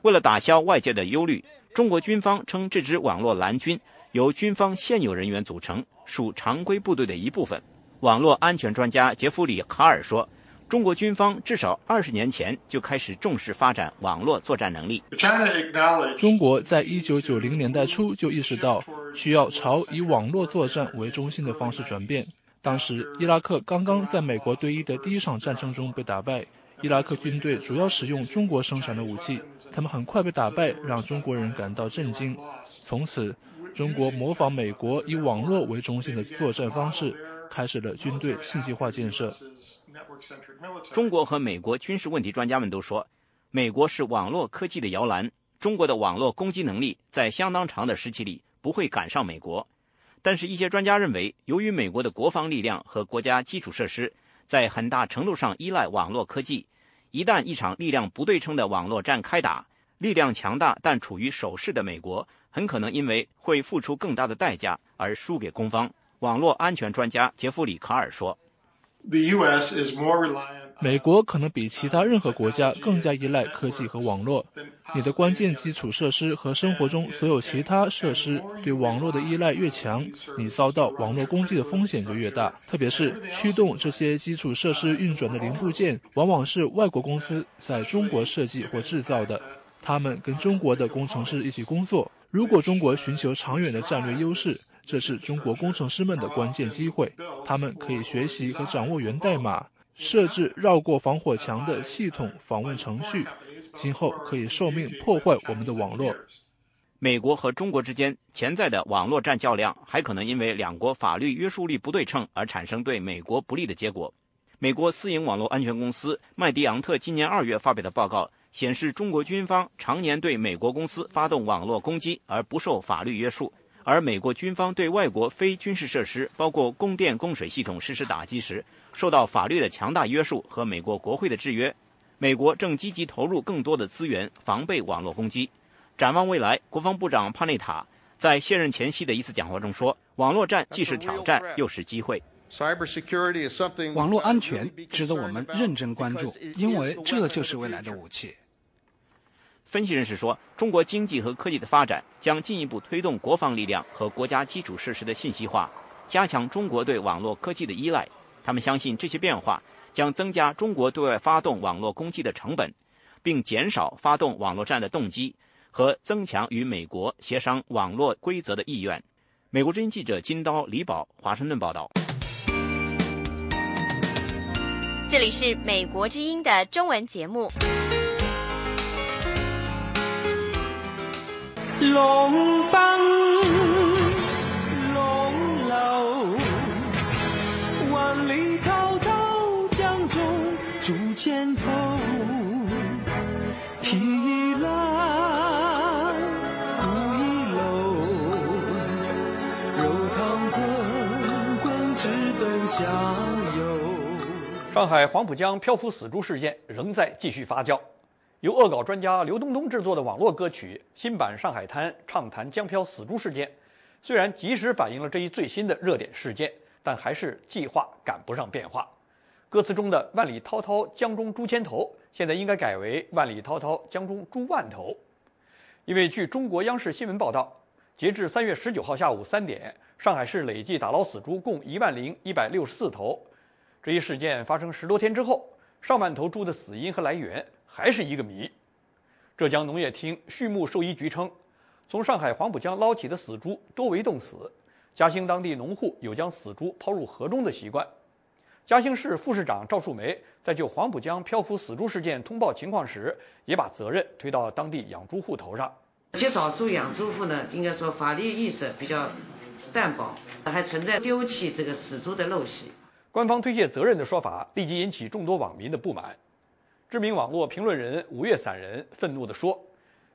为了打消外界的忧虑，中国军方称这支网络蓝军由军方现有人员组成。属常规部队的一部分。网络安全专家杰弗里·卡尔说：“中国军方至少二十年前就开始重视发展网络作战能力。
中国在一九九零年代初就意识到需要朝以网络作战为中心的方式转变。当时，伊拉克刚刚在美国对伊的第一场战争中被打败，伊拉克军队主要使用中国生产的武器，他们很快被打败，让中国人感到震惊。从此。”中国模仿美国以网络为中心的作战方式，开始了军队信息化建设。
中国和美国军事问题专家们都说，美国是网络科技的摇篮，中国的网络攻击能力在相当长的时期里不会赶上美国。但是，一些专家认为，由于美国的国防力量和国家基础设施在很大程度上依赖网络科技，一旦一场力量不对称的网络战开打，力量强大但处于守势的美国。很可能因为会付出更大的代价而输给攻方。网络安全专家杰弗里·卡尔说：“
美国可能比其他任何国家更加依赖科技和网络。你的关键基础设施和生活中所有其他设施对网络的依赖越强，你遭到网络攻击的风险就越大。特别是驱动这些基础设施运转的零部件，往往是外国公司在中国设计或制造的，他们跟中国的工程师一起工作。”如果中国寻求长远的战略优势，这是中国工程师们的关键机会。他们可以学习和掌握源代码，设置绕过防火墙的系统访问程序，今后可以受命破坏我们的网络。
美国和中国之间潜在的网络战较量，还可能因为两国法律约束力不对称而产生对美国不利的结果。美国私营网络安全公司麦迪昂特今年二月发表的报告。显示中国军方常年对美国公司发动网络攻击而不受法律约束，而美国军方对外国非军事设施，包括供电供水系统实施打击时，受到法律的强大约束和美国国会的制约。美国正积极投入更多的资源防备网络攻击。展望未来，国防部长帕内塔在卸任前夕的一次讲话中说：“网络战既是挑战，又是机会。”
网络安全值得我们认真关注，因为这就是未来的武器。
分析人士说，中国经济和科技的发展将进一步推动国防力量和国家基础设施的信息化，加强中国对网络科技的依赖。他们相信这些变化将增加中国对外发动网络攻击的成本，并减少发动网络战的动机，和增强与美国协商网络规则的意愿。美国之音记者金刀李宝华盛顿报道。
这里是美国之音的中文节目。龙邦龙楼，万里滔滔江中竹千头。提篮古一篓，
肉汤滚滚直奔下游。上海黄浦江漂浮死猪事件仍在继续发酵。由恶搞专家刘东东制作的网络歌曲《新版上海滩》畅谈江漂死猪事件，虽然及时反映了这一最新的热点事件，但还是计划赶不上变化。歌词中的“万里滔滔江中猪千头”现在应该改为“万里滔滔江中猪万头”，因为据中国央视新闻报道，截至三月十九号下午三点，上海市累计打捞死猪共一万零一百六十四头。这一事件发生十多天之后，上万头猪的死因和来源。还是一个谜。浙江农业厅畜牧兽医局称，从上海黄浦江捞起的死猪多为冻死。嘉兴当地农户有将死猪抛入河中的习惯。嘉兴市副市长赵树梅在就黄浦江漂浮死猪事件通报情况时，也把责任推到当地养猪户头上。
极少数养猪户呢，应该说法律意识比较淡薄，还存在丢弃这个死猪的陋习。
官方推卸责任的说法，立即引起众多网民的不满。知名网络评论人五月散人愤怒地说：“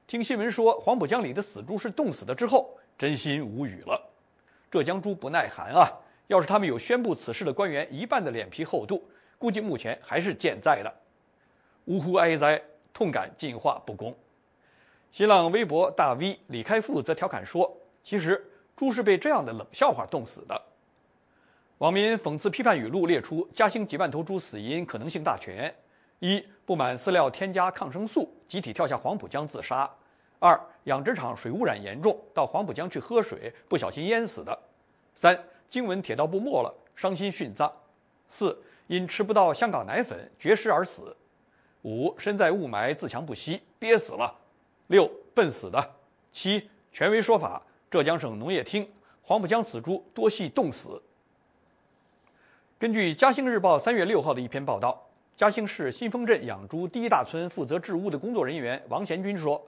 听新闻说黄浦江里的死猪是冻死的之后，真心无语了。浙江猪不耐寒啊！要是他们有宣布此事的官员一半的脸皮厚度，估计目前还是健在的。呜呼哀哉，痛感进化不公。”新浪微博大 V 李开复则调侃说：“其实猪是被这样的冷笑话冻死的。”网民讽刺批判语录列出嘉兴几万头猪死因可能性大全。一不满饲料添加抗生素，集体跳下黄浦江自杀；二养殖场水污染严重，到黄浦江去喝水不小心淹死的；三经文铁道部没了，伤心殉葬；四因吃不到香港奶粉绝食而死；五身在雾霾自强不息憋死了；六笨死的；七权威说法，浙江省农业厅黄浦江死猪多系冻死。根据《嘉兴日报》三月六号的一篇报道。嘉兴市新丰镇养猪第一大村负责治污的工作人员王贤军说：“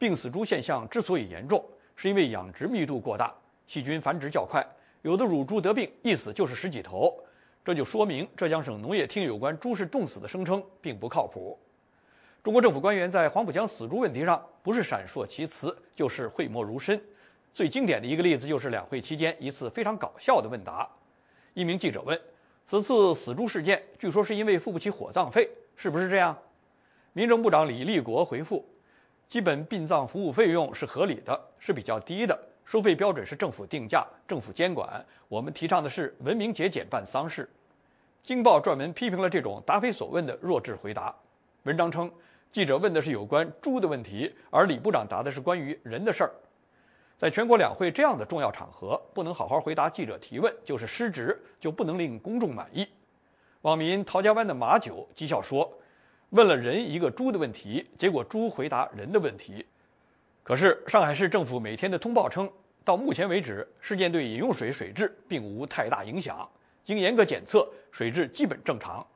病死猪现象之所以严重，是因为养殖密度过大，细菌繁殖较快，有的乳猪得病一死就是十几头。这就说明浙江省农业厅有关猪是冻死的声称并不靠谱。中国政府官员在黄浦江死猪问题上，不是闪烁其词，就是讳莫如深。最经典的一个例子就是两会期间一次非常搞笑的问答，一名记者问。”此次死猪事件，据说是因为付不起火葬费，是不是这样？民政部长李立国回复：基本殡葬服务费用是合理的，是比较低的，收费标准是政府定价、政府监管。我们提倡的是文明节俭办丧事。京报专门批评了这种答非所问的弱智回答。文章称，记者问的是有关猪的问题，而李部长答的是关于人的事儿。在全国两会这样的重要场合，不能好好回答记者提问，就是失职，就不能令公众满意。网民陶家湾的马九讥笑说：“问了人一个猪的问题，结果猪回答人的问题。”可是上海市政府每天的通报称，到目前为止，事件对饮用水水质并无太大影响，经严格检测，水质基本正常。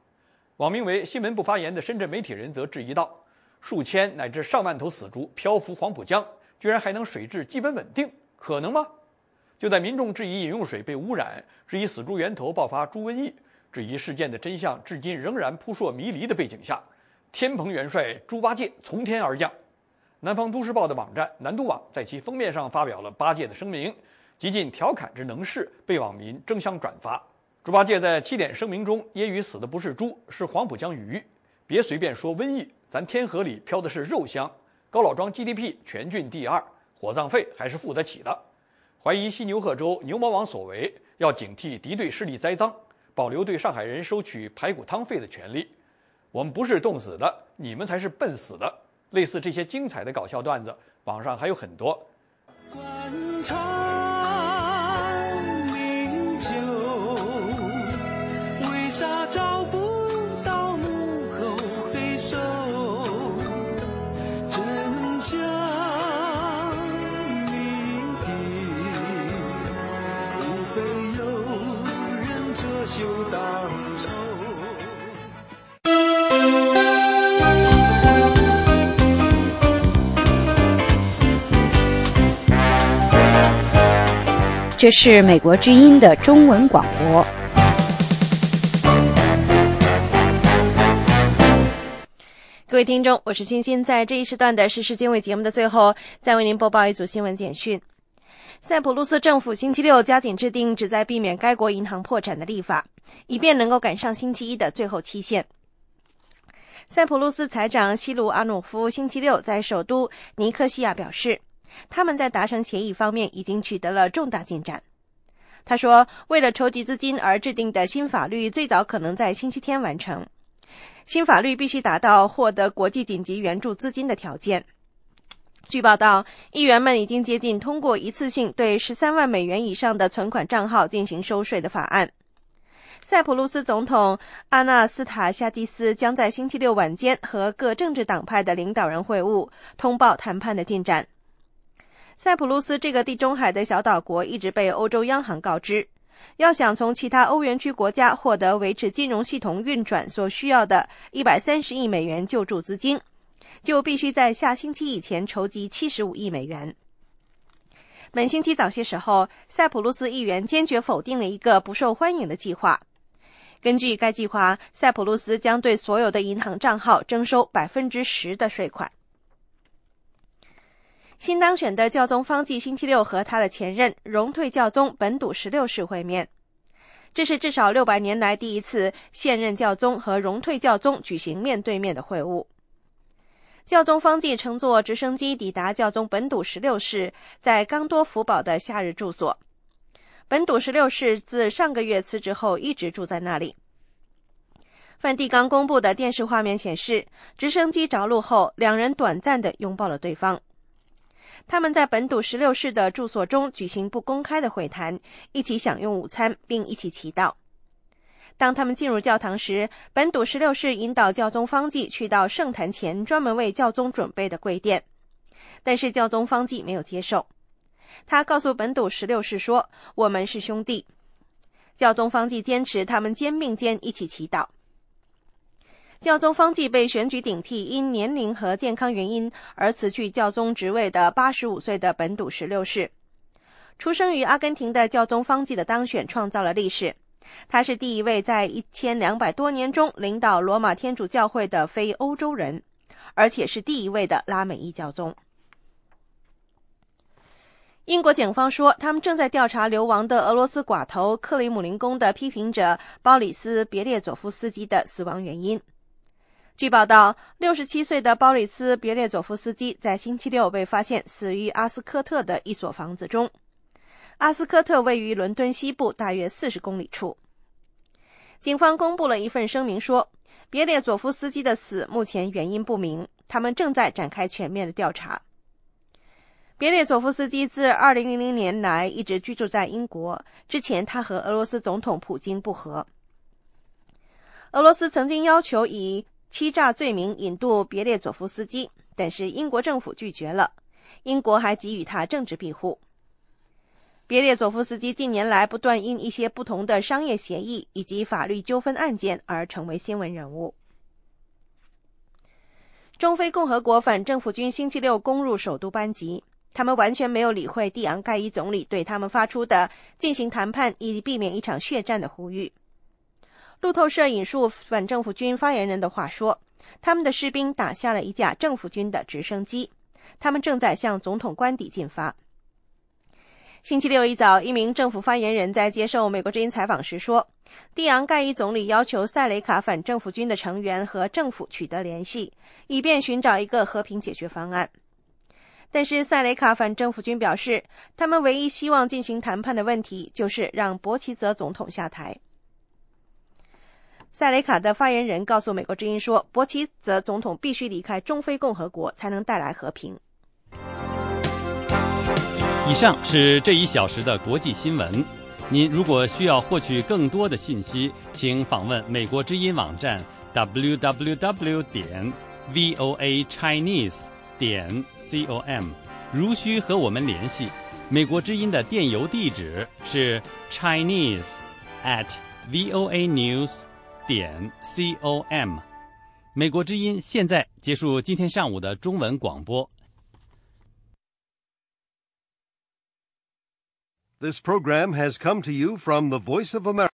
网名为“新闻不发言”的深圳媒体人则质疑道：“数千乃至上万头死猪漂浮黄浦江。”居然还能水质基本稳定，可能吗？就在民众质疑饮用水被污染、质疑死猪源头爆发猪瘟疫、质疑事件的真相至今仍然扑朔迷离的背景下，天蓬元帅猪八戒从天而降。南方都市报的网站南都网在其封面上发表了八戒的声明，极尽调侃之能事，被网民争相转发。猪八戒在七点声明中揶揄死的不是猪，是黄浦江鱼，别随便说瘟疫，咱天河里飘的是肉香。高老庄 GDP 全郡第二，火葬费还是付得起的。怀疑西牛贺州牛魔王所为，要警惕敌对势力栽赃，保留对上海人收取排骨汤费的权利。我们不是冻死的，你们才是笨死的。类似这些精彩的搞笑段子，网上还有很多。
这是美国之音的中文广播。各位听众，我是欣欣，在这一时段的时事经纬节目的最后，再为您播报一组新闻简讯。塞浦路斯政府星期六加紧制定旨在避免该国银行破产的立法，以便能够赶上星期一的最后期限。塞浦路斯财长西鲁阿努夫星期六在首都尼科西亚表示，他们在达成协议方面已经取得了重大进展。他说，为了筹集资金而制定的新法律最早可能在星期天完成。新法律必须达到获得国际紧急援助资金的条件。据报道，议员们已经接近通过一次性对十三万美元以上的存款账号进行收税的法案。塞浦路斯总统阿纳斯塔夏基斯将在星期六晚间和各政治党派的领导人会晤，通报谈判的进展。塞浦路斯这个地中海的小岛国一直被欧洲央行告知，要想从其他欧元区国家获得维持金融系统运转所需要的一百三十亿美元救助资金。就必须在下星期以前筹集七十五亿美元。本星期早些时候，塞浦路斯议员坚决否定了一个不受欢迎的计划。根据该计划，塞浦路斯将对所有的银行账号征收百分之十的税款。新当选的教宗方济星期六和他的前任荣退教宗本笃十六世会面，这是至少六百年来第一次现任教宗和荣退教宗举行面对面的会晤。教宗方济乘坐直升机抵达教宗本笃十六世在冈多福堡的夏日住所。本笃十六世自上个月辞职后一直住在那里。梵蒂冈公布的电视画面显示，直升机着陆后，两人短暂的拥抱了对方。他们在本笃十六世的住所中举行不公开的会谈，一起享用午餐，并一起祈祷。当他们进入教堂时，本笃十六世引导教宗方济去到圣坛前专门为教宗准备的跪殿，但是教宗方济没有接受。他告诉本笃十六世说：“我们是兄弟。”教宗方济坚持他们肩并肩一起祈祷。教宗方济被选举顶替因年龄和健康原因而辞去教宗职位的八十五岁的本笃十六世。出生于阿根廷的教宗方济的当选创造了历史。他是第一位在一千两百多年中领导罗马天主教会的非欧洲人，而且是第一位的拉美裔教宗。英国警方说，他们正在调查流亡的俄罗斯寡头克里姆林宫的批评者鲍里斯·别列佐夫斯基的死亡原因。据报道，六十七岁的鲍里斯·别列佐夫斯基在星期六被发现死于阿斯科特的一所房子中。阿斯科特位于伦敦西部大约四十公里处。警方公布了一份声明说，别列佐夫斯基的死目前原因不明，他们正在展开全面的调查。别列佐夫斯基自2000年来一直居住在英国，之前他和俄罗斯总统普京不和。俄罗斯曾经要求以欺诈罪名引渡别列佐夫斯基，但是英国政府拒绝了。英国还给予他政治庇护。别列佐夫斯基近年来不断因一些不同的商业协议以及法律纠纷案件而成为新闻人物。中非共和国反政府军星期六攻入首都班吉，他们完全没有理会蒂昂盖伊总理对他们发出的进行谈判以避免一场血战的呼吁。路透社引述反政府军发言人的话说：“他们的士兵打下了一架政府军的直升机，他们正在向总统官邸进发。”星期六一早，一名政府发言人在接受美国之音采访时说：“蒂昂盖伊总理要求塞雷卡反政府军的成员和政府取得联系，以便寻找一个和平解决方案。”但是塞雷卡反政府军表示，他们唯一希望进行谈判的问题就是让博奇泽总统下台。塞雷卡的发言人告诉美国之音说：“博奇泽总统必须离开中非共和国，才能带来和平。”
以上是这一小时的国际新闻。您如果需要获取更多的信息，请访问美国之音网站 www 点 voa chinese 点 com。如需和我们联系，美国之音的电邮地址是 chinese at voa news 点 com。美国之音现在结束今天上午的中文广播。
This program has come to you from the Voice of America.